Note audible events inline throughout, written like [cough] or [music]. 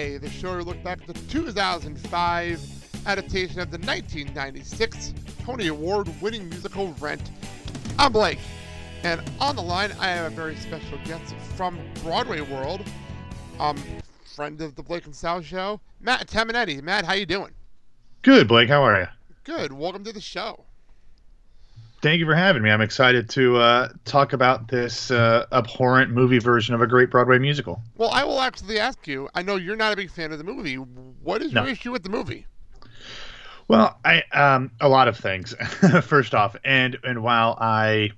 Today, the show where we look back at the 2005 adaptation of the 1996 Tony Award winning musical Rent. I'm Blake, and on the line, I have a very special guest from Broadway World, um, friend of the Blake and Sal show, Matt Tamanini. Matt, how you doing? Good, Blake. How are you? Good. Welcome to the show. Thank you for having me. I'm excited to uh, talk about this uh, abhorrent movie version of a great Broadway musical. Well, I will actually ask you. I know you're not a big fan of the movie. What is No. your issue with the movie? Well, I um, a lot of things. [laughs] First off, and and while I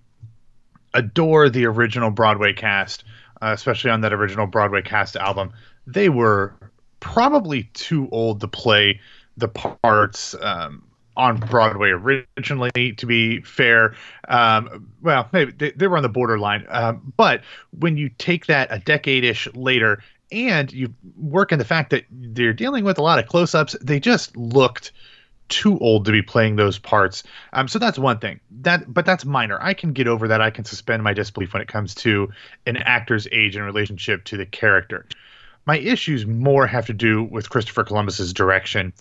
adore the original Broadway cast, uh, especially on that original Broadway cast album, they were probably too old to play the parts um, on Broadway originally. To be fair, um, well, maybe they, they were on the borderline. Um, but when you take that a decade ish later. And you work in the fact that they're dealing with a lot of close-ups. They just looked too old to be playing those parts. Um, so that's one thing. That, but that's minor. I can get over that. I can suspend my disbelief when it comes to an actor's age in relationship to the character. My issues more have to do with Christopher Columbus's direction.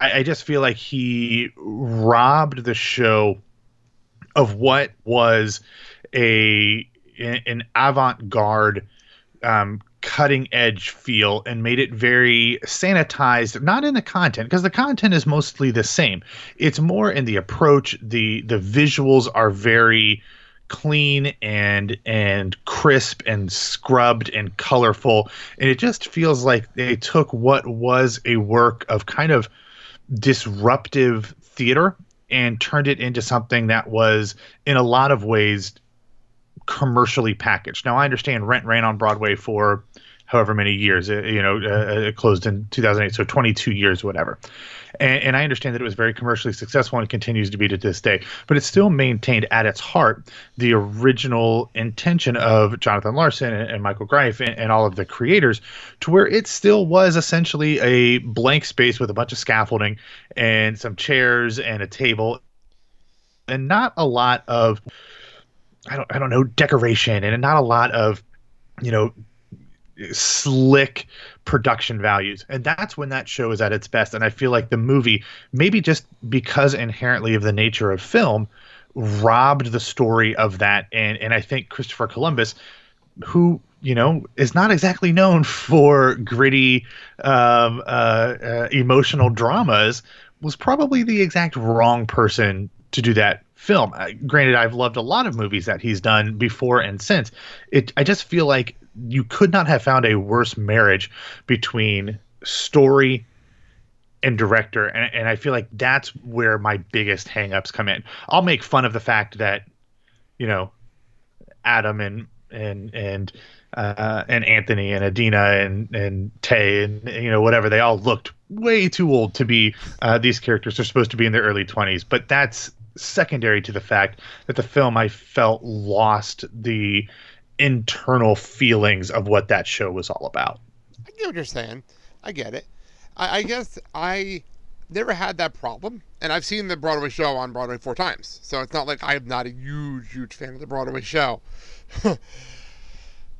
I, I just feel like he robbed the show of what was a an avant-garde um, cutting edge feel and made it very sanitized not in the content because the content is mostly the same it's more in the approach the the visuals are very clean and and crisp and scrubbed and colorful and it just feels like they took what was a work of kind of disruptive theater and turned it into something that was in a lot of ways commercially packaged. Now I understand Rent ran on Broadway for however many years. uh, You know, uh, it closed in 2008, so 22 years, whatever. And, and I understand that it was very commercially successful and continues to be to this day. But it still maintained at its heart the original intention of Jonathan Larson and, and Michael Greif and, and all of the creators, to where it still was essentially a blank space with a bunch of scaffolding and some chairs and a table, and not a lot of I don't I don't know decoration and not a lot of you know slick production values and that's when that show is at its best and I feel like the movie maybe just because inherently of the nature of film robbed the story of that and and I think Christopher Columbus who you know is not exactly known [laughs] for gritty um, uh, uh, emotional dramas was probably the exact wrong person to do that film. Uh, granted, I've loved a lot of movies that he's done before and since. It, I just feel like you could not have found a worse marriage between story and director, and, and I feel like that's where my biggest hangups come in. I'll make fun of the fact that, you know, Adam and and and uh, and Anthony and Idina and and Taye and you know whatever they all looked way too old to be uh, these characters. They're supposed to be in their early twenties, but that's secondary to the fact that the film I felt lost the internal feelings of what that show was all about. I get what you're saying. I get it. I, I guess I never had that problem, and I've seen the Broadway show on Broadway four times, so it's not like I'm not a huge, huge fan of the Broadway show. [laughs] I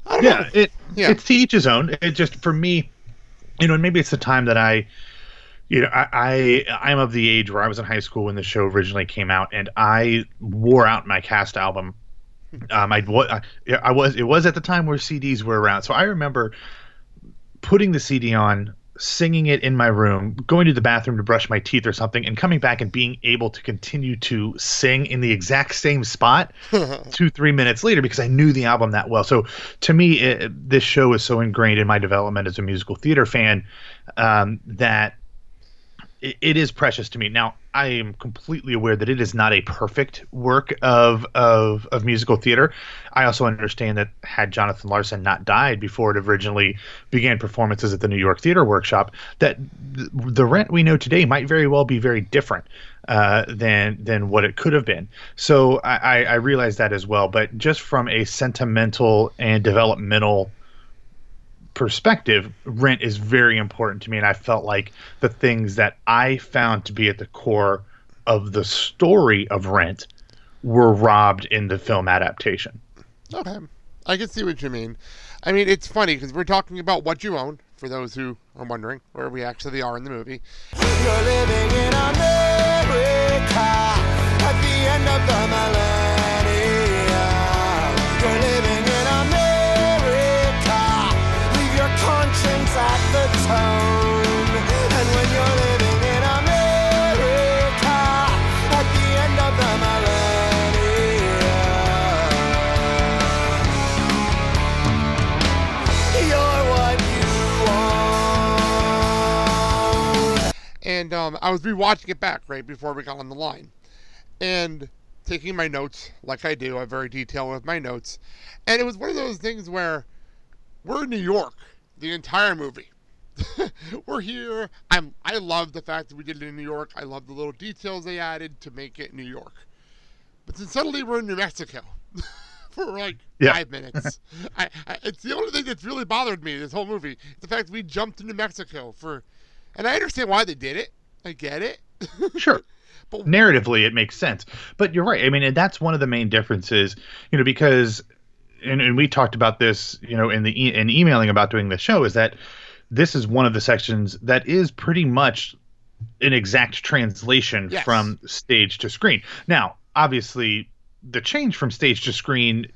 don't know. yeah, it Yeah. it's to each his own. It just for me, you know, and maybe it's the time that I, you know, I, I I'm of the age where I was in high school when the show originally came out, and I wore out my cast album. Um, I, I was it was at the time where CDs were around, so I remember putting the CD on, singing it in my room, going to the bathroom to brush my teeth or something, and coming back and being able to continue to sing in the exact same spot [laughs] two three minutes later because I knew the album that well. So to me, it, this show is so ingrained in my development as a musical theater fan um, that it, it is precious to me. Now I am completely aware that it is not a perfect work of of of musical theater. I also understand that had Jonathan Larson not died before it originally began performances at the New York Theater Workshop, that th- the Rent we know today might very well be very different uh, than than what it could have been. So I, I, I realize that as well. But just from a sentimental and developmental perspective, Rent is very important to me, and I felt like the things that I found to be at the core of the story of Rent were robbed in the film adaptation. Okay. I can see what you mean. I mean, it's funny because we're talking about what you own, for those who are wondering where we actually are in the movie. Um, I was rewatching it back right before we got on the line, and taking my notes like I do. I'm very detailed with my notes, and it was one of those things where we're in New York the entire movie. [laughs] we're here. I'm. I love the fact that we did it in New York. I love the little details they added to make it New York. But then suddenly we're in New Mexico [laughs] for like Yeah. five minutes. [laughs] I, I, it's the only thing that's really bothered me this whole movie. The fact that we jumped to New Mexico for, and I understand why they did it. I get it. Sure. [laughs] But- narratively it makes sense but you're right i mean and that's one of the main differences you know because and, and we talked about this you know in the e- in emailing about doing the show is that this is one of the sections that is pretty much an exact translation Yes. from stage to screen now obviously the change from stage to screen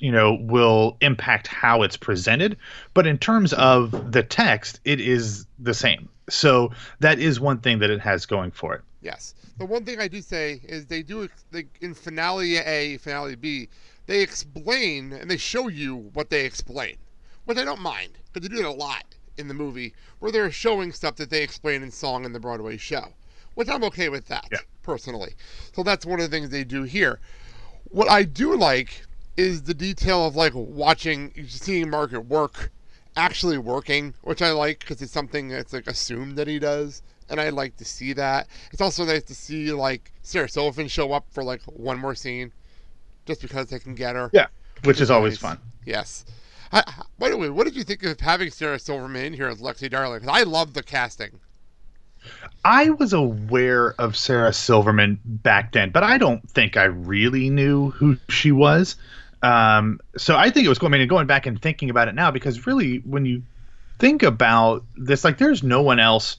you know will impact how it's presented but in terms of the text it is the same so that is one thing that it has going for it Yes. The one thing I do say is they do they, in finale A, finale B, they explain and they show you what they explain, which I don't mind because they do it a lot in the movie where they're showing stuff that they explain in song in the Broadway show, which I'm okay with that Yeah. personally. So that's one of the things they do here. What I do like is the detail of like watching, seeing Mark at work, actually working, which I like because it's something that's like assumed that he does, and I like to see that. It's also nice to see like Sarah Silverman show up for like one more scene, just because they can get her. Yeah, which is always nice. fun. Yes. I, by the way, what did you think of having Sarah Silverman in here as Lexi Darling? I love the casting. I was aware of Sarah Silverman back then, but I don't think I really knew who she was. Um, so I think it was cool. I mean, going back and thinking about it now, because really, when you think about this, like, there's no one else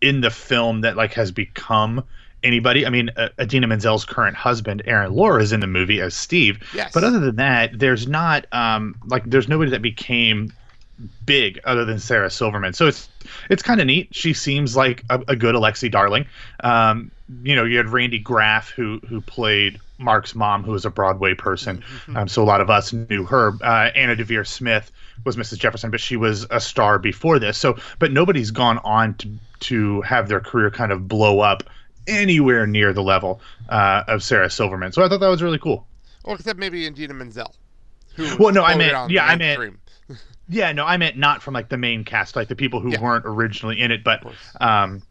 in the film that like has become anybody. I mean, uh, Idina Menzel's current husband, Aaron Lohr, is in the movie as Steve. Yes. But other than that, there's not um, like there's nobody that became big other than Sarah Silverman. So it's it's kind of neat. She seems like a, a good Alexi Darling. Um, you know, you had Randy Graff who who played Mark's mom, who was a Broadway person. Um, so a lot of us knew her. Uh, Anna Deavere Smith was Mrs. Jefferson, but she was a star before this. So, but nobody's gone on to to have their career kind of blow up anywhere near the level uh, of Sarah Silverman. So I thought that was really cool. Well, except maybe Idina Menzel. Who Well, no, I meant- yeah, I meant-. [laughs] Yeah, no, I meant not from like the main cast, like the people who Yeah. weren't originally in it, but um,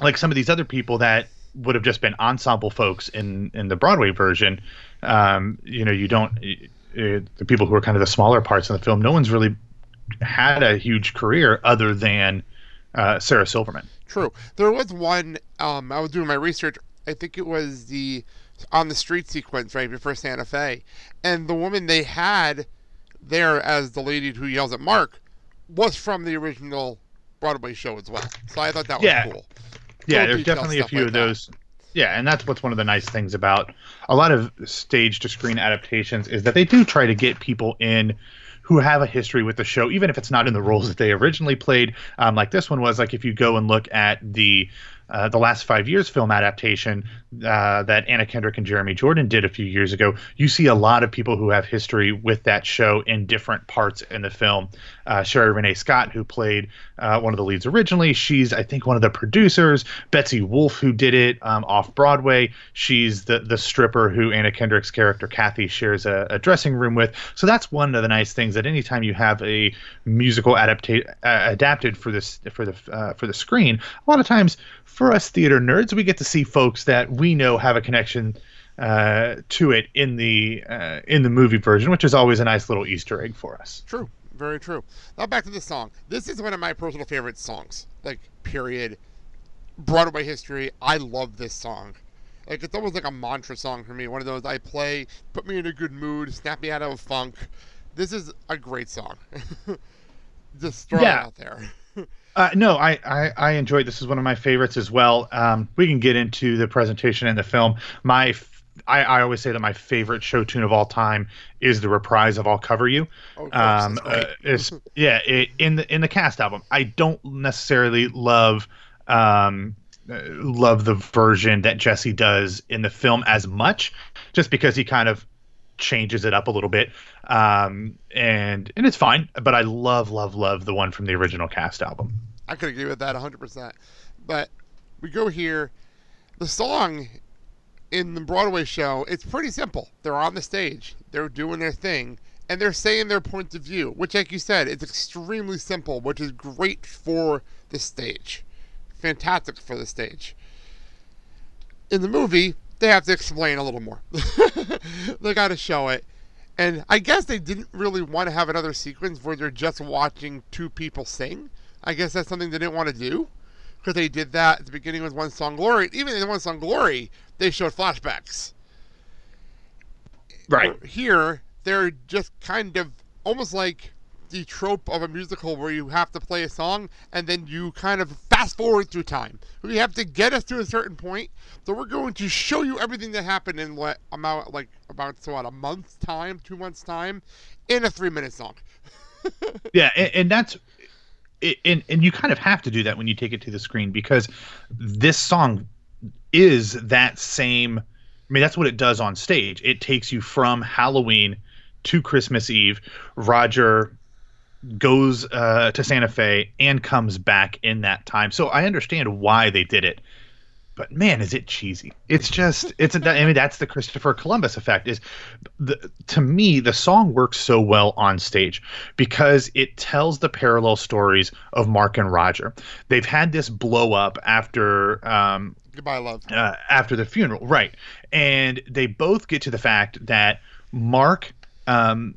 like some of these other people that would have just been ensemble folks in in the Broadway version. Um, you know, you don't uh, the people who are kind of the smaller parts in the film. No one's really had a huge career other than uh, Sarah Silverman. True. There was one. Um, I was doing my research. I think it was the on the street sequence right before Santa Fe, and the woman they had there as the lady who yells at Mark was from the original Broadway show as well. So I thought that was Yeah. cool. Yeah, Little there's definitely a few like of that. those. Yeah, and that's what's one of the nice things about a lot of stage to screen adaptations is that they do try to get people in who have a history with the show, even if it's not in the roles that they originally played. Um, like this one was like if you go and look at the uh, the last five years film adaptation uh, that Anna Kendrick and Jeremy Jordan did a few years ago, you see a lot of people who have history with that show in different parts in the film. Uh, Sherie Rene Scott, who played uh, one of the leads originally, she's I think one of the producers. Betsy Wolfe, who did it um, off Broadway, she's the the stripper who Anna Kendrick's character Kathy shares a, a dressing room with. So that's one of the nice things that anytime you have a musical adapta- uh, adapted for this for the uh, for the screen, a lot of times for us theater nerds, we get to see folks that we know have a connection uh, to it in the uh, in the movie version, which is always a nice little Easter egg for us. True. Very true. Now back to the song. This is one of my personal favorite songs. Like period. Broadway history. I love this song. Like it's almost like a mantra song for me. One of those I play, put me in a good mood, snap me out of a funk. this is a great song. [laughs] Just throw yeah. it out there. Uh, no, I, I, I enjoyed this. is one of my favorites as well. Um, we can get into the presentation and the film. My I, I always say that my favorite show tune of all time is the reprise of "I'll Cover You." Oh, um, uh, yeah, it, in the in the cast album. I don't necessarily love um, love the version that Jesse does in the film as much, just because he kind of changes it up a little bit, um, and and it's fine. But I love love love the one from the original cast album. I could agree with that 100. percent But we go here. The song in the Broadway show, it's pretty simple. They're on the stage, they're doing their thing, and they're saying their point of view, which, like you said, is extremely simple, which is great for the stage. Fantastic for the stage. In the movie, they have to explain a little more. [laughs] they got to show it. And I guess they didn't really want to have another sequence where they're just watching two people sing. I guess that's something they didn't want to do because they did that at the beginning with One Song Glory. Even in One Song Glory, they showed flashbacks. Right. Here, they're just kind of almost like the trope of a musical where you have to play a song and then you kind of fast forward through time. We have to get us to a certain point. So we're going to show you everything that happened in what about like about so what a month's time, two months time, in a three minute song. [laughs] yeah, and, and that's and and you kind of have to do that when you take it to the screen because this song is that same. I mean, that's what it does on stage. It takes you from Halloween to Christmas Eve. Roger goes uh, to Santa Fe and comes back in that time. So I understand why they did it. But man, is it cheesy? It's just it's a, I mean that's the Christopher Columbus effect. Is the to me the song works so well on stage because it tells the parallel stories of Mark and Roger. They've had this blow up after um, goodbye love uh, after the funeral, right? And they both get to the fact that Mark um,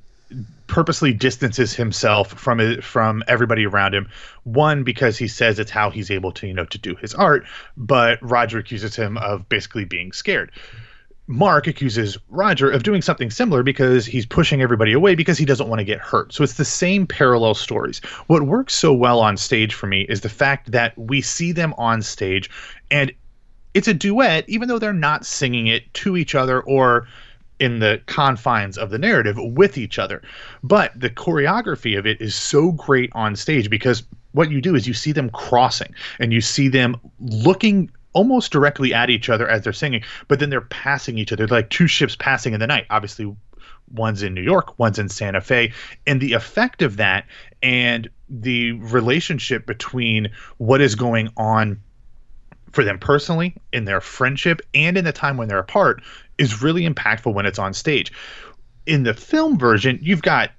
purposely distances himself from from everybody around him. One because he says it's how he's able to you know to do his art, but Roger accuses him of basically being scared. Mark accuses Roger of doing something similar because he's pushing everybody away because he doesn't want to get hurt. So it's the same parallel stories. What works so well on stage for me is the fact that we see them on stage and it's a duet, even though they're not singing it to each other or in the confines of the narrative with each other. But the choreography of it is so great on stage because what you do is you see them crossing and you see them looking almost directly at each other as they're singing, but then they're passing each other like two ships passing in the night. Obviously, one's in New York, one's in Santa Fe. And the effect of that and the relationship between what is going on for them personally, in their friendship, and in the time when they're apart is really impactful when it's on stage. In the film version, you've got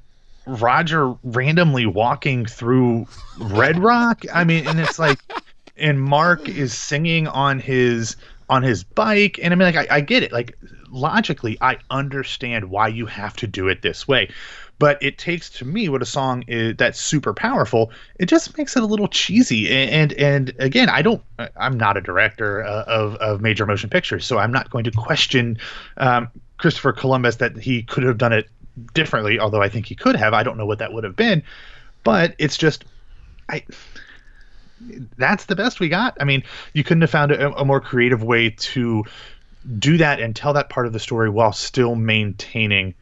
Roger randomly walking through Red Rock. I mean, and it's like, [laughs] and Mark is singing on his on his bike, and I mean, like, I, I get it. Like, logically, I understand why you have to do it this way but it takes to me what a song is that's super powerful it just makes it a little cheesy and and, and again i don't i'm not a director uh, of, of major motion pictures so i'm not going to question um, christopher columbus that he could have done it differently although i think he could have i don't know what that would have been but it's just i that's the best we got. I mean you couldn't have found a, a more creative way to do that and tell that part of the story while still maintaining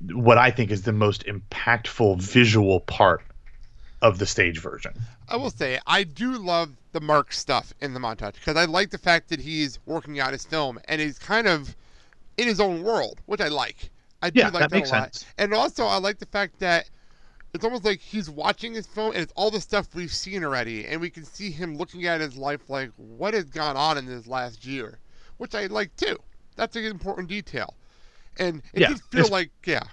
what I think is the most impactful visual part of the stage version. I will say I do love the Mark stuff in the montage because I like the fact that he's working out his film and he's kind of in his own world, which I like. I do yeah, like that, that makes a lot. Sense. And also I like the fact that it's almost like he's watching his film and it's all the stuff we've seen already and we can see him looking at his life like what has gone on in this last year, which I like too. That's an important detail and it yeah, did feel like yeah.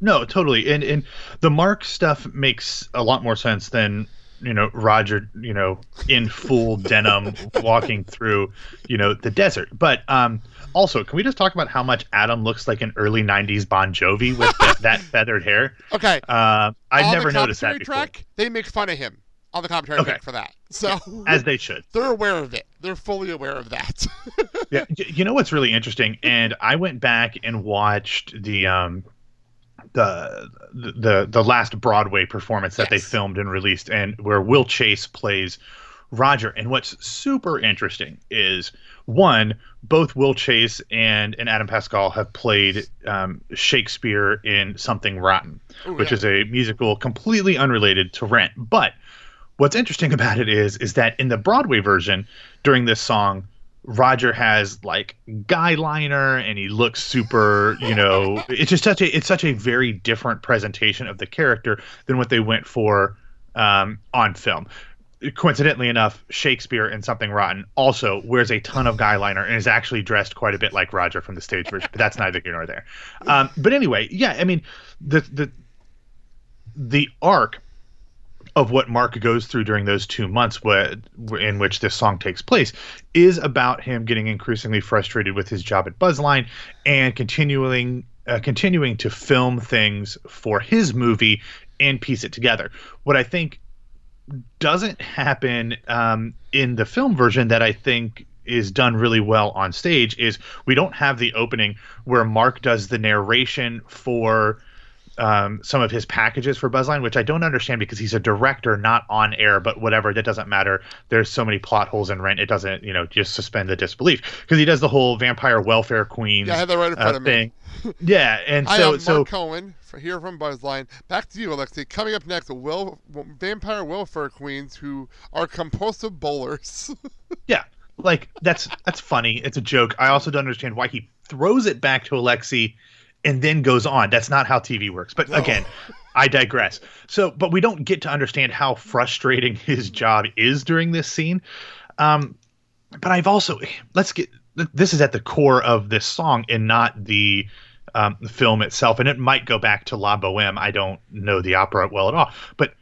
No, totally. And and the Mark stuff makes a lot more sense than you know Roger, you know, in full [laughs] denim walking through, you know, the desert. But um also, can we just talk about how much Adam looks like an early '90s Bon Jovi with that, [laughs] that feathered hair? Okay, uh, I never noticed that before. Track, they make fun of him on the commentary okay. for that. So as they should, [laughs] they're aware of it. They're fully aware of that. Yeah, you know what's really interesting, [laughs] and I went back and watched the um the the the last Broadway performance that yes. they filmed and released, and where Will Chase plays Roger. And what's super interesting is one, both Will Chase and, and Adam Pascal have played um, Shakespeare in Something Rotten, Ooh, which yeah. is a musical completely unrelated to Rent. But what's interesting [laughs] about it is is that in the Broadway version, during this song, Roger has like guyliner and he looks super, you know, [laughs] it's just such a it's such a very different presentation of the character than what they went for um, on film coincidentally enough, Shakespeare in Something Rotten also wears a ton of guyliner and is actually dressed quite a bit like Roger from the stage version, but that's neither here nor there. Um, but anyway, yeah, I mean, the the the arc of what Mark goes through during those two months where, in which this song takes place is about him getting increasingly frustrated with his job at Buzzline and continuing uh, continuing to film things for his movie and piece it together. What I think doesn't happen um, in the film version that I think is done really well on stage is we don't have the opening where Mark does the narration for um, some of his packages for Buzzline, which I don't understand because he's a director, not on air, but whatever, that doesn't matter. There's so many plot holes in Rent, it doesn't, you know, just suspend the disbelief because he does the whole vampire welfare queen yeah, I have that right in front uh, of thing. Me. [laughs] yeah, and so I am Mark so Cohen here from Buzzline. Back to you, Alexi. Coming up next, will vampire welfare queens who are compulsive bowlers. [laughs] yeah, like that's that's funny. It's a joke. I also don't understand why he throws it back to Alexi and then goes on. That's not how TV works. But again, I digress. So, but we don't get to understand how frustrating [laughs] his job is during this scene. Um, but I've also let's get this is at the core of this song and not the um, film itself, and it might go back to La Boheme. I don't know the opera well at all, but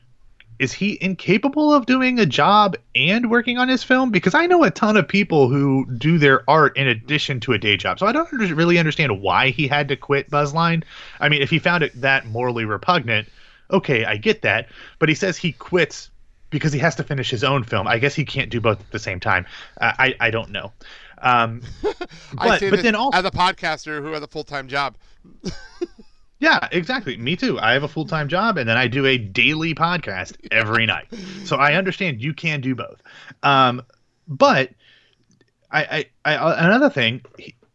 is he incapable of doing a job and working on his film? Because I know a ton of people who do their art in addition to a day job. So I don't really understand why he had to quit Buzzline. I mean, if he found it that morally repugnant, okay, I get that. But he says he quits because he has to finish his own film. I guess he can't do both at the same time. Uh, I I don't know. Um, [laughs] but but then also as a podcaster who has a full time job. [laughs] Yeah, exactly. Me too. I have a full time job and then I do a daily podcast every night. So I understand you can do both. Um, but I, I, I another thing,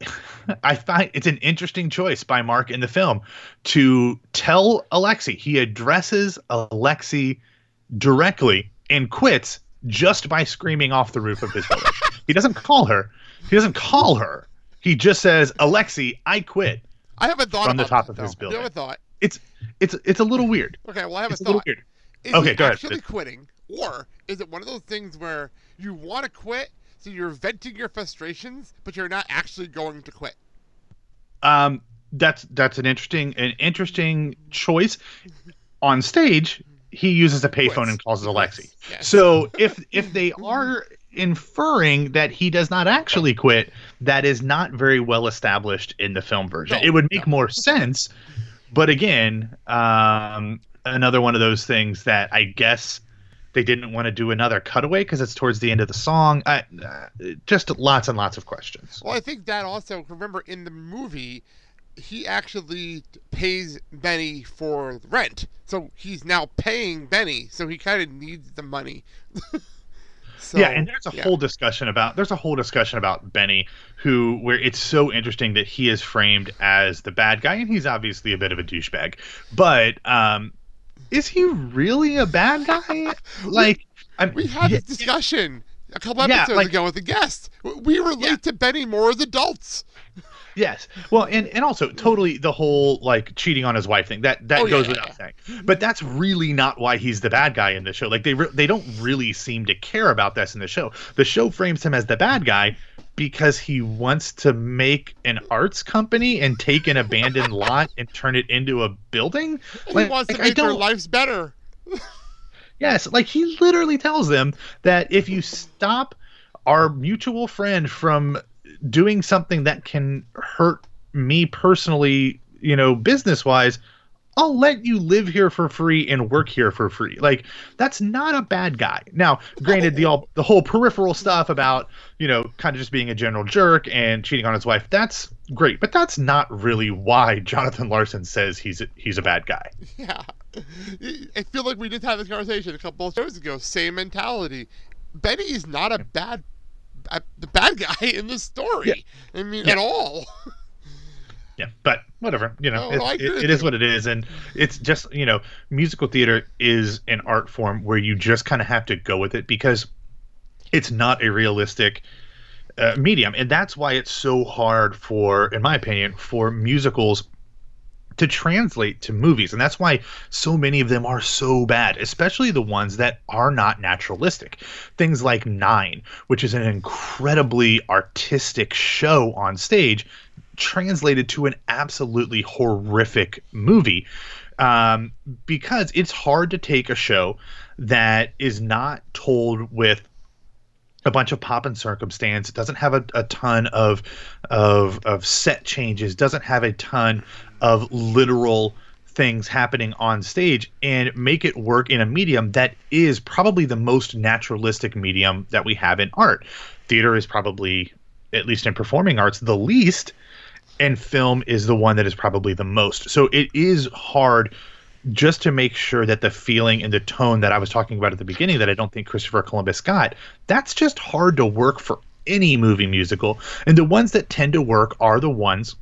[laughs] I find it's an interesting choice by Mark in the film to tell Alexi. He addresses Alexi directly and quits just by screaming off the roof of his building. he doesn't call her. He doesn't call her. He just says, "Alexi, I quit." I haven't thought from the top that, of his building. I haven't thought. It's it's it's a little weird. Okay, well I have it's a thought. A little weird. Is okay, go actually ahead. quitting, or is it one of those things where you want to quit, so you're venting your frustrations, but you're not actually going to quit? Um, that's that's an interesting an interesting choice. On stage, he uses a payphone and calls Alexi. Yes. So if if they are inferring that he does not actually quit, that is not very well established in the film version. No, it would make no. more sense, but again, um, another one of those things that I guess they didn't want to do another cutaway because it's towards the end of the song. uh, just lots and lots of questions. Well, I think that also remember in the movie he actually pays Benny for rent. So he's now paying Benny. So he kind of needs the money. [laughs] So, yeah, and there's a yeah. whole discussion about there's a whole discussion about Benny, who where it's so interesting that he is framed as the bad guy, and he's obviously a bit of a douchebag. But um, is he really a bad guy? [laughs] Like, we, we had this discussion a couple episodes yeah, like, ago with a guest. We relate to Benny more as adults. Yes. Well, and and also totally the whole like cheating on his wife thing that that oh, goes yeah, without yeah. saying. But that's really not why he's the bad guy in the show. Like they re- they don't really seem to care about this in the show. The show frames him as the bad guy because he wants to make an arts company and take an abandoned [laughs] lot and turn it into a building. Like, he wants to make their lives better. yes, like he literally tells them that if you stop our mutual friend from doing something that can hurt me personally, you know, business wise, I'll let you live here for free and work here for free. Like that's not a bad guy. Now, granted, the all the whole peripheral stuff about you know kind of just being a general jerk and cheating on his wife that's great. But that's not really why [laughs] Jonathan Larson says he's a, he's a bad guy. [laughs] Yeah, I feel like we just had this conversation a couple of shows ago. Same mentality. Benny is not a bad the bad guy [laughs] in the story. Yeah. I mean, yeah. at all. [laughs] yeah, but whatever. You know, no, it, it, it is what it is, and it's just you know, musical theater is an art form where you just kind of have to go with it because it's not a realistic uh, medium, and that's why it's so hard for, in my opinion, for musicals to translate to movies. And that's why so many of them are so bad, especially the ones that are not naturalistic. Things like Nine, which is an incredibly artistic show on stage, translated to an absolutely horrific movie. Um, because it's hard to take a show that is not told with a bunch of pop and circumstance. It doesn't have a, a ton of, of of set changes. Doesn't have a ton of literal things happening on stage and make it work in a medium that is probably the most naturalistic medium that we have in art. Theater is probably, at least in performing arts, the least, and film is the one that is probably the most. So it is hard just to make sure that the feeling and the tone that I was talking about at the beginning that I don't think Christopher Columbus got, that's just hard to work for any movie musical. And the ones that tend to work are the ones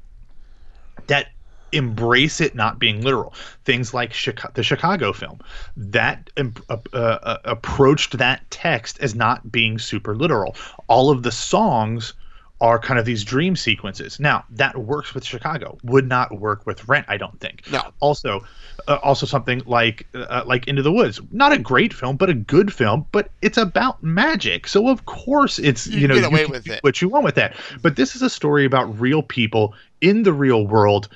that embrace it not being literal. Things like Chicago, the Chicago film that uh, uh, approached that text as not being super literal. All of the songs are kind of these dream sequences. Now that works with Chicago, would not work with Rent, I don't think. No. Also, uh, also something like uh, like Into the Woods, not a great film, but a good film. But it's about magic, so of course it's you, you know you what you want with that. But this is a story about real people in the real world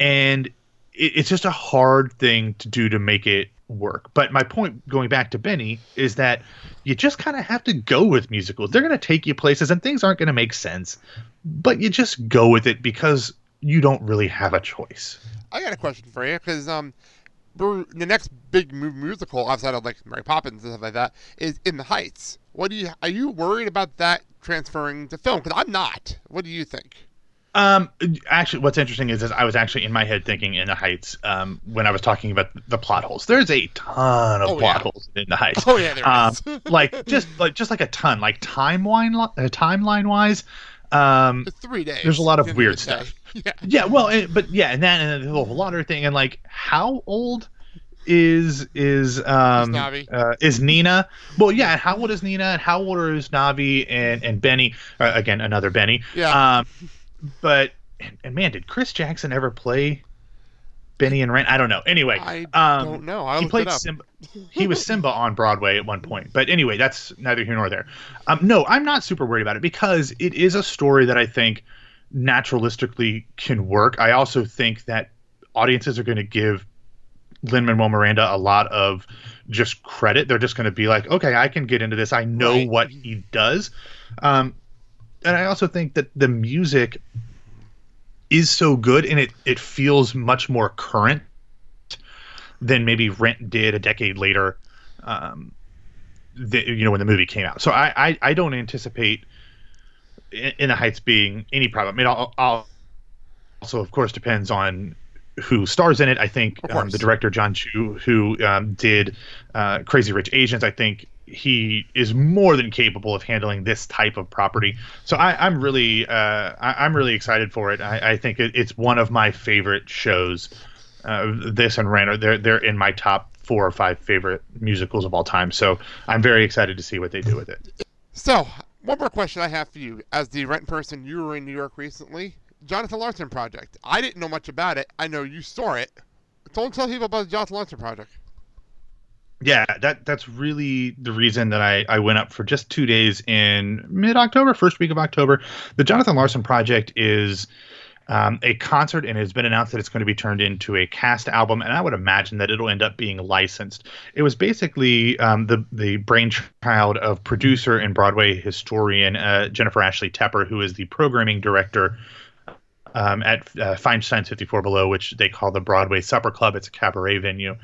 and it, it's just a hard thing to do to make it work. But my point, going back to Benny, is that you just kind of have to go with musicals. They're going to take you places, and things aren't going to make sense, but you just go with it because you don't really have a choice. I got a question for you because um, the next big musical outside of like Mary Poppins and stuff like that is In the Heights. What do you are you worried about that transferring to film? Because I'm not. What do you think? Um, actually, what's interesting is, is I was actually in my head thinking in the Heights um, when I was talking about the plot holes. There's a ton of oh, plot yeah. holes in the Heights. Oh yeah, there um, is. [laughs] like just like just like a ton, like timeline uh, timeline wise. Um, three days. There's a lot of weird stuff. [laughs] Yeah. Yeah. Well, and, but yeah, and that and the whole water thing, and like how old is is um is, uh, is Nina? Well, yeah. How old is Nina? And how old is Navi and and Benny? Uh, again, another Benny. Yeah. Um, but and, man, did Chris Jackson ever play Benny and Rent? I don't know. Anyway, I um, don't know. I he played Simba. he was Simba on Broadway at one point. But anyway, that's neither here nor there. Um, no, I'm not super worried about it because it is a story that I think naturalistically can work. I also think that audiences are going to give Lin Manuel Miranda a lot of just credit. They're just going to be like, okay, I can get into this. I know right. what he does. Um, and I also think that the music is so good and it it feels much more current than maybe Rent did a decade later. Um, the, you know when the movie came out. So I I, I don't anticipate in, in, the Heights being any problem. I mean, I'll, I'll also of course depends on who stars in it. I think um, the director Jon Chu, who um, did uh, Crazy Rich Asians, I think he is more than capable of handling this type of property. So I, am really, uh, I, am really excited for it. I, I think it, it's one of my favorite shows. Uh, this and Rent, they're they're in my top four or five favorite musicals of all time. So I'm very excited to see what they do with it. So one more question I have for you, as the Rent person, you were in New York recently. Jonathan Larson project. I didn't know much about it. I know you saw it. Don't tell people about the Jonathan Larson project yeah, that that's really the reason that I, I went up for just two days in mid October, first week of October. The Jonathan Larson Project is um, a concert, and it has been announced that it's going to be turned into a cast album, and I would imagine that it'll end up being licensed. It was basically um, the the brainchild of producer and Broadway historian uh, Jennifer Ashley Tepper, who is the programming director. Um, at uh, Feinstein's 54 Below, which they call the Broadway Supper Club. It's a cabaret venue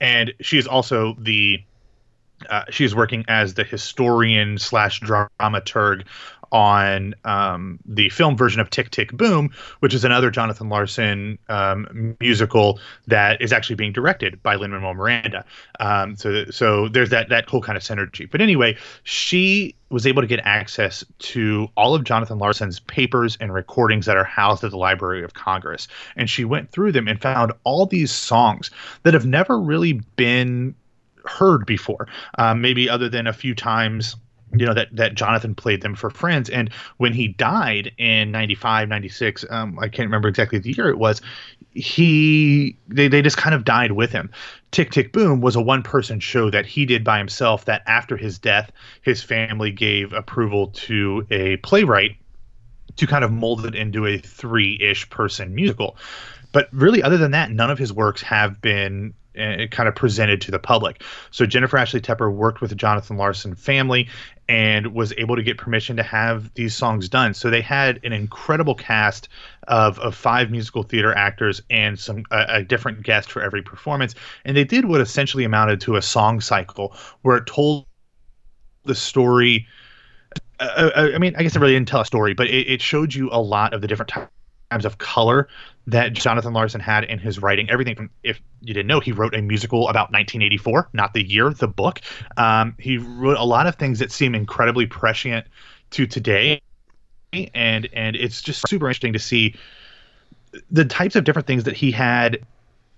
and she is also the uh, she is working as the historian slash dramaturg on um, the film version of Tick Tick Boom, which is another Jonathan Larson um, musical that is actually being directed by Lin Manuel Miranda. Um, so, so there's that that whole kind of synergy. But anyway, she was able to get access to all of Jonathan Larson's papers and recordings that are housed at the Library of Congress, and she went through them and found all these songs that have never really been heard before, um, maybe other than a few times you know that that jonathan played them for friends. And when he died in 95 96 um, i can't remember exactly the year it was he they, they just kind of died with him. Tick tick boom was a one person show that he did by himself that after his death his family gave approval to a playwright to kind of mold it into a three-ish person musical. But really other than that none of his works have been uh, kind of presented to the public. So Jennifer Ashley Tepper worked with the Jonathan Larson family and was able to get permission to have these songs done. So they had an incredible cast of, of five musical theater actors and some a, a different guest for every performance, and they did what essentially amounted to a song cycle where it told the story. Uh, uh I mean, I guess it really didn't tell a story, but it, it showed you a lot of the different times of color that Jonathan Larson had in his writing. Everything from, if you didn't know, he wrote a musical about 1984, not the year, the book. Um, he wrote a lot of things that seem incredibly prescient to today, and and it's just super interesting to see the types of different things that he had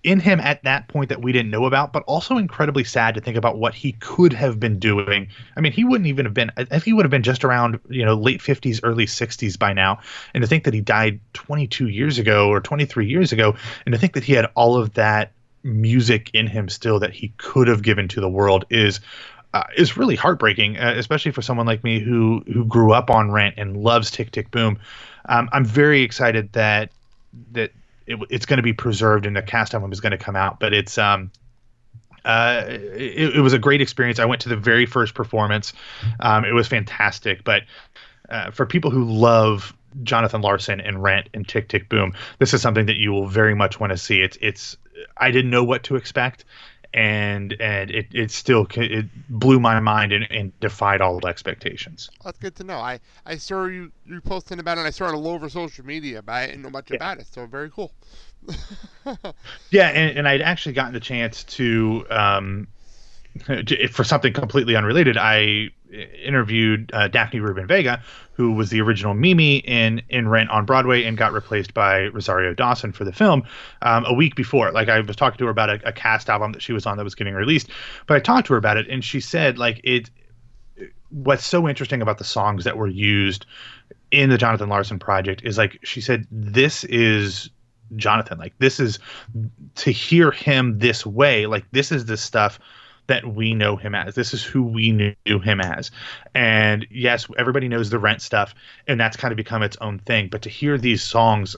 in him at that point that we didn't know about, but also incredibly sad to think about what he could have been doing. I mean, he wouldn't even have been, I think he would have been just around, you know, late 50s, early 60s by now. And to think that he died 22 years ago or 23 years ago, and to think that he had all of that music in him still that he could have given to the world is. Uh, is really heartbreaking, uh, especially for someone like me who who grew up on Rent and loves Tick Tick Boom. Um, I'm very excited that that it, it's going to be preserved and the cast album is going to come out. But it's um, uh, it, it, was a great experience. I went to the very first performance. Um, it was fantastic. But uh, for people who love Jonathan Larson and Rent and Tick Tick Boom, this is something that you will very much want to see. It's it's I didn't know what to expect, and and it, it still it blew my mind and, and defied all expectations. That's good to know. I, I saw you you posting about it. I saw it all over social media, but I didn't know much yeah. about it. So very cool. [laughs] yeah, and, and I'd actually gotten the chance to um, [laughs] for something completely unrelated. I interviewed uh, Daphne Rubin Vega, who was the original Mimi in in Rent on Broadway and got replaced by Rosario Dawson for the film um, a week before. Like I was talking to her about a, a, cast album that she was on that was getting released, but I talked to her about it and she said like it. What's so interesting about the songs that were used in the Jonathan Larson project is like she said this is Jonathan like this is to hear him this way like this is the stuff that we know him as. This is who we knew him as. And yes, everybody knows the rent stuff, and that's kind of become its own thing. But to hear these songs,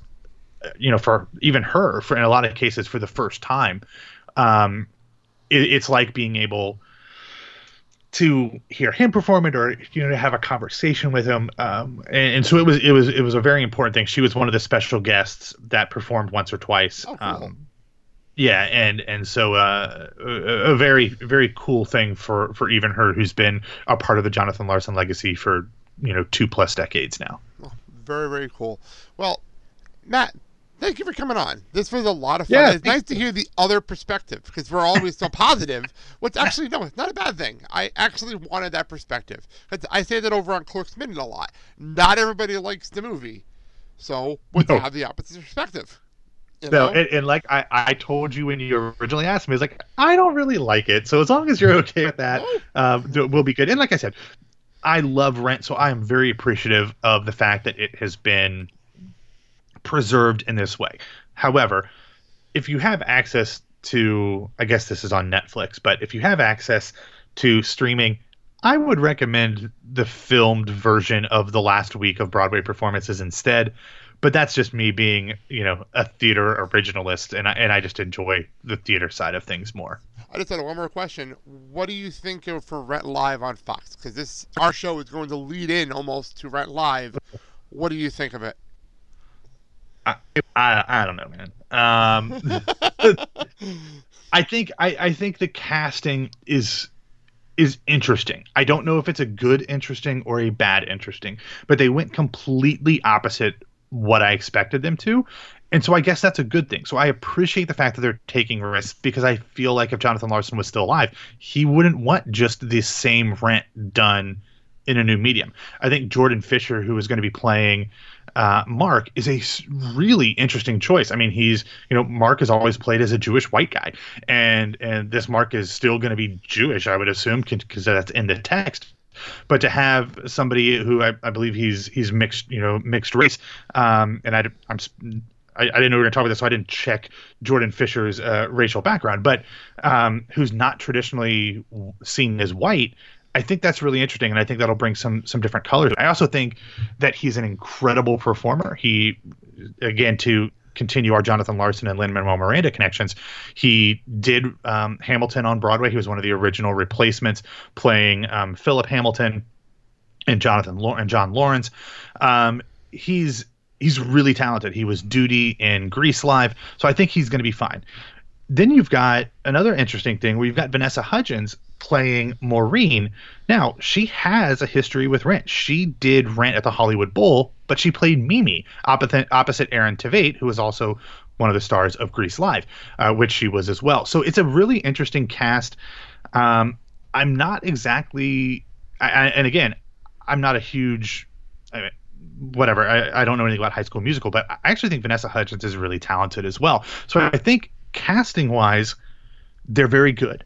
you know, for even her, for in a lot of cases for the first time, um, it, it's like being able to hear him perform it or you know to have a conversation with him um, and, and, so it was it was it was a very important thing she was one of the special guests that performed once or twice oh, cool. um, yeah, and and so uh, a, a, very very cool thing for for even her, who's been a part of the Jonathan Larson legacy for you know two plus decades now. Oh, very very cool. Well, Matt, thank you for coming on. This was a lot of fun. Yeah, it's nice to hear the other perspective because we're always so positive. [laughs] What's actually no, it's not a bad thing. I actually wanted that perspective. I say that over on Clerks Minute a lot. Not everybody likes the movie, so we no. have the opposite perspective. You know? No, and, and, like I, I told you when you originally asked me, it's like I don't really like it. So as long as you're okay with that, [laughs] um, we'll be good. And like I said, I love Rent, so I am very appreciative of the fact that it has been preserved in this way. However, if you have access to, I guess this is on Netflix, but if you have access to streaming, I would recommend the filmed version of the last week of Broadway performances instead but that's just me being you know a theater originalist and I, and I just enjoy the theater side of things more. I just had one more question. What do you think of for rent live on fox? Because this our show is going to lead in almost to rent live. What do you think of it? I i, I don't know man. Um [laughs] i think I, I think the casting is is interesting. I don't know if it's a good interesting or a bad interesting, but they went completely opposite what I expected them to. And so I guess that's a good thing. So I appreciate the fact that they're taking risks because I feel like if Jonathan Larson was still alive, he wouldn't want just the same rent done in a new medium. I think Jordan Fisher, who is going to be playing uh, Mark, is a really interesting choice. I mean, he's you know Mark has always played as a Jewish white guy, and and this Mark is still going to be Jewish, I would assume, because that's in the text. But to have somebody who I, I believe he's he's mixed, you know, mixed race, um, and I, I'm I, I, didn't know we were going to talk about this, so I didn't check Jordan Fisher's uh, racial background, but um, who's not traditionally seen as white, I think that's really interesting, and I think that'll bring some some different colors. I also think that he's an incredible performer. He, again, to continue our Jonathan Larson and Lin Manuel Miranda connections, he did um, Hamilton on Broadway. He was one of the original replacements, playing um, Philip Hamilton and Jonathan and John Laurens. Um, he's he's really talented. He was Doody in Grease Live, so I think he's going to be fine. Then you've got another interesting thing where you've got Vanessa Hudgens playing Maureen. Now, she has a history with Rent. She did Rent at the Hollywood Bowl, but she played Mimi opposite, opposite Aaron Tveit, who was also one of the stars of Grease Live, uh, which she was as well. So it's a really interesting cast. Um, I'm not exactly, I, I, and again, I'm not a huge, I mean, whatever. I, I don't know anything about High School Musical, but I actually think Vanessa Hudgens is really talented as well. So I think casting wise, they're very good.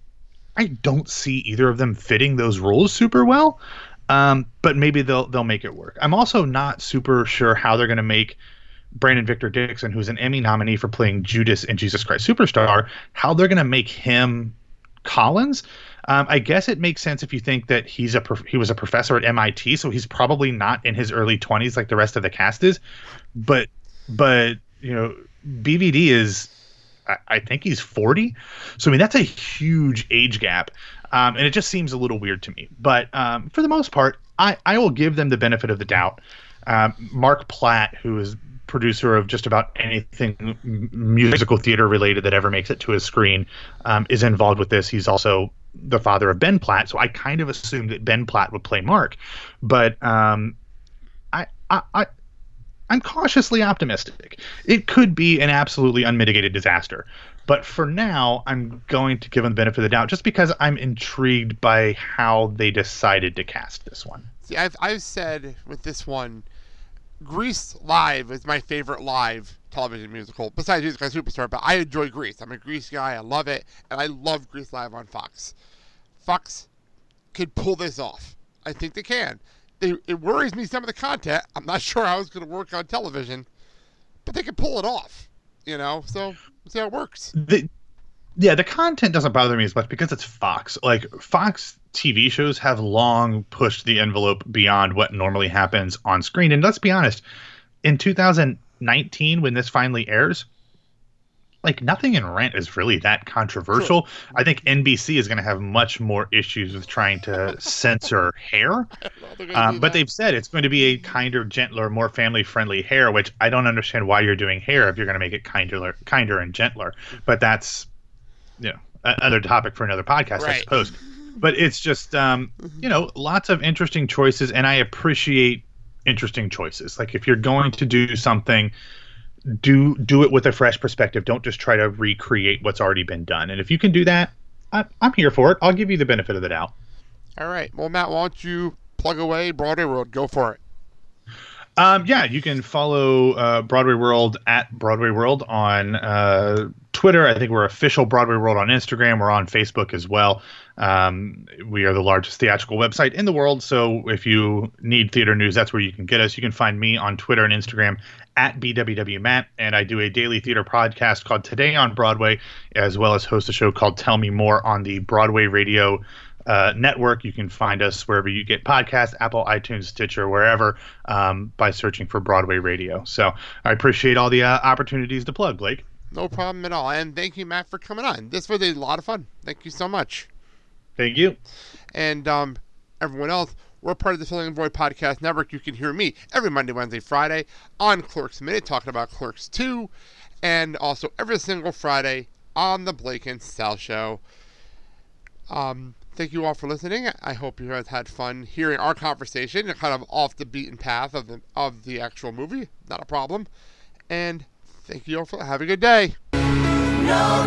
I don't see either of them fitting those roles super well. Um, but maybe they'll they'll make it work. I'm also not super sure how they're going to make Brandon Victor Dixon, who's an Emmy nominee for playing Judas in Jesus Christ Superstar, how they're going to make him Collins. Um, I guess it makes sense if you think that he's a prof- he was a professor at MIT, so he's probably not in his early 20s like the rest of the cast is. But but you know BVD is I, think he's 40. So I mean that's a huge age gap, um, and it just seems a little weird to me. But um, for the most part, I I will give them the benefit of the doubt. Um, Mark Platt, who is producer of just about anything musical theater related that ever makes it to his screen, um, is involved with this. He's also the father of Ben Platt, so I kind of assumed that Ben Platt would play Mark, but um, I, I, I'm cautiously optimistic. It could be an absolutely unmitigated disaster. But for now, I'm going to give them the benefit of the doubt just because I'm intrigued by how they decided to cast this one. See, I've, I've said with this one, Grease Live is my favorite live television musical, besides Music Superstar, but I enjoy Grease. I'm a Grease guy. I love it. And I love Grease Live on Fox. Fox could pull this off. I think they can it, it worries me some of the content. I'm not [laughs] sure how it's going to work on television, but they can pull it off. You know, so see how it works. The, yeah, the content doesn't bother me as much because it's Fox. Like Fox TV shows have long pushed the envelope beyond what normally happens on screen. And let's be honest, in 2019, when this finally airs, like nothing in Rent is really that controversial. I think NBC is going to have much more issues with trying to censor hair. [laughs] Um, but they've said it's going to be a kinder, gentler, more family-friendly hair, which I don't understand why you're doing hair if you're going to make it kinder, kinder and gentler. But that's you know another topic for another podcast, right. I suppose. But it's just um, you know lots of interesting choices, and I appreciate interesting choices. Like if you're going to do something do do it with a fresh perspective. Don't just try to recreate what's already been done. And if you can do that, I, I'm here for it. I'll give you the benefit of the doubt. All right. Well, Matt, why don't you plug away Broadway World? Go for it. Um, yeah, you can follow uh, Broadway World at Broadway World on uh, Twitter. I think we're official Broadway World on Instagram. We're on Facebook as well. Um, we are the largest theatrical website in the world. So if you need theater news, that's where you can get us. You can find me on Twitter and Instagram at BWW Matt, And I do a daily theater podcast called Today on Broadway, as well as host a show called Tell Me More on the Broadway Radio uh, network. You can find us wherever you get podcasts, Apple, iTunes, Stitcher, wherever, um, by searching for Broadway Radio. So I appreciate all the uh, opportunities to plug, Blake. No problem at all. And thank you, Matt, for coming on. This was a lot of fun. Thank you so much. Thank you. And um, everyone else, we're part of the Filling Void Podcast Network. You can hear me every Monday, Wednesday, Friday on Clerks Minute talking about Clerks 2, and also every single Friday on the Blake and Sal Show. Um, thank you all for listening. I hope you guys had fun hearing our conversation. kind of off the beaten path of the of the actual movie. Not a problem. And thank you all for having a good day. No.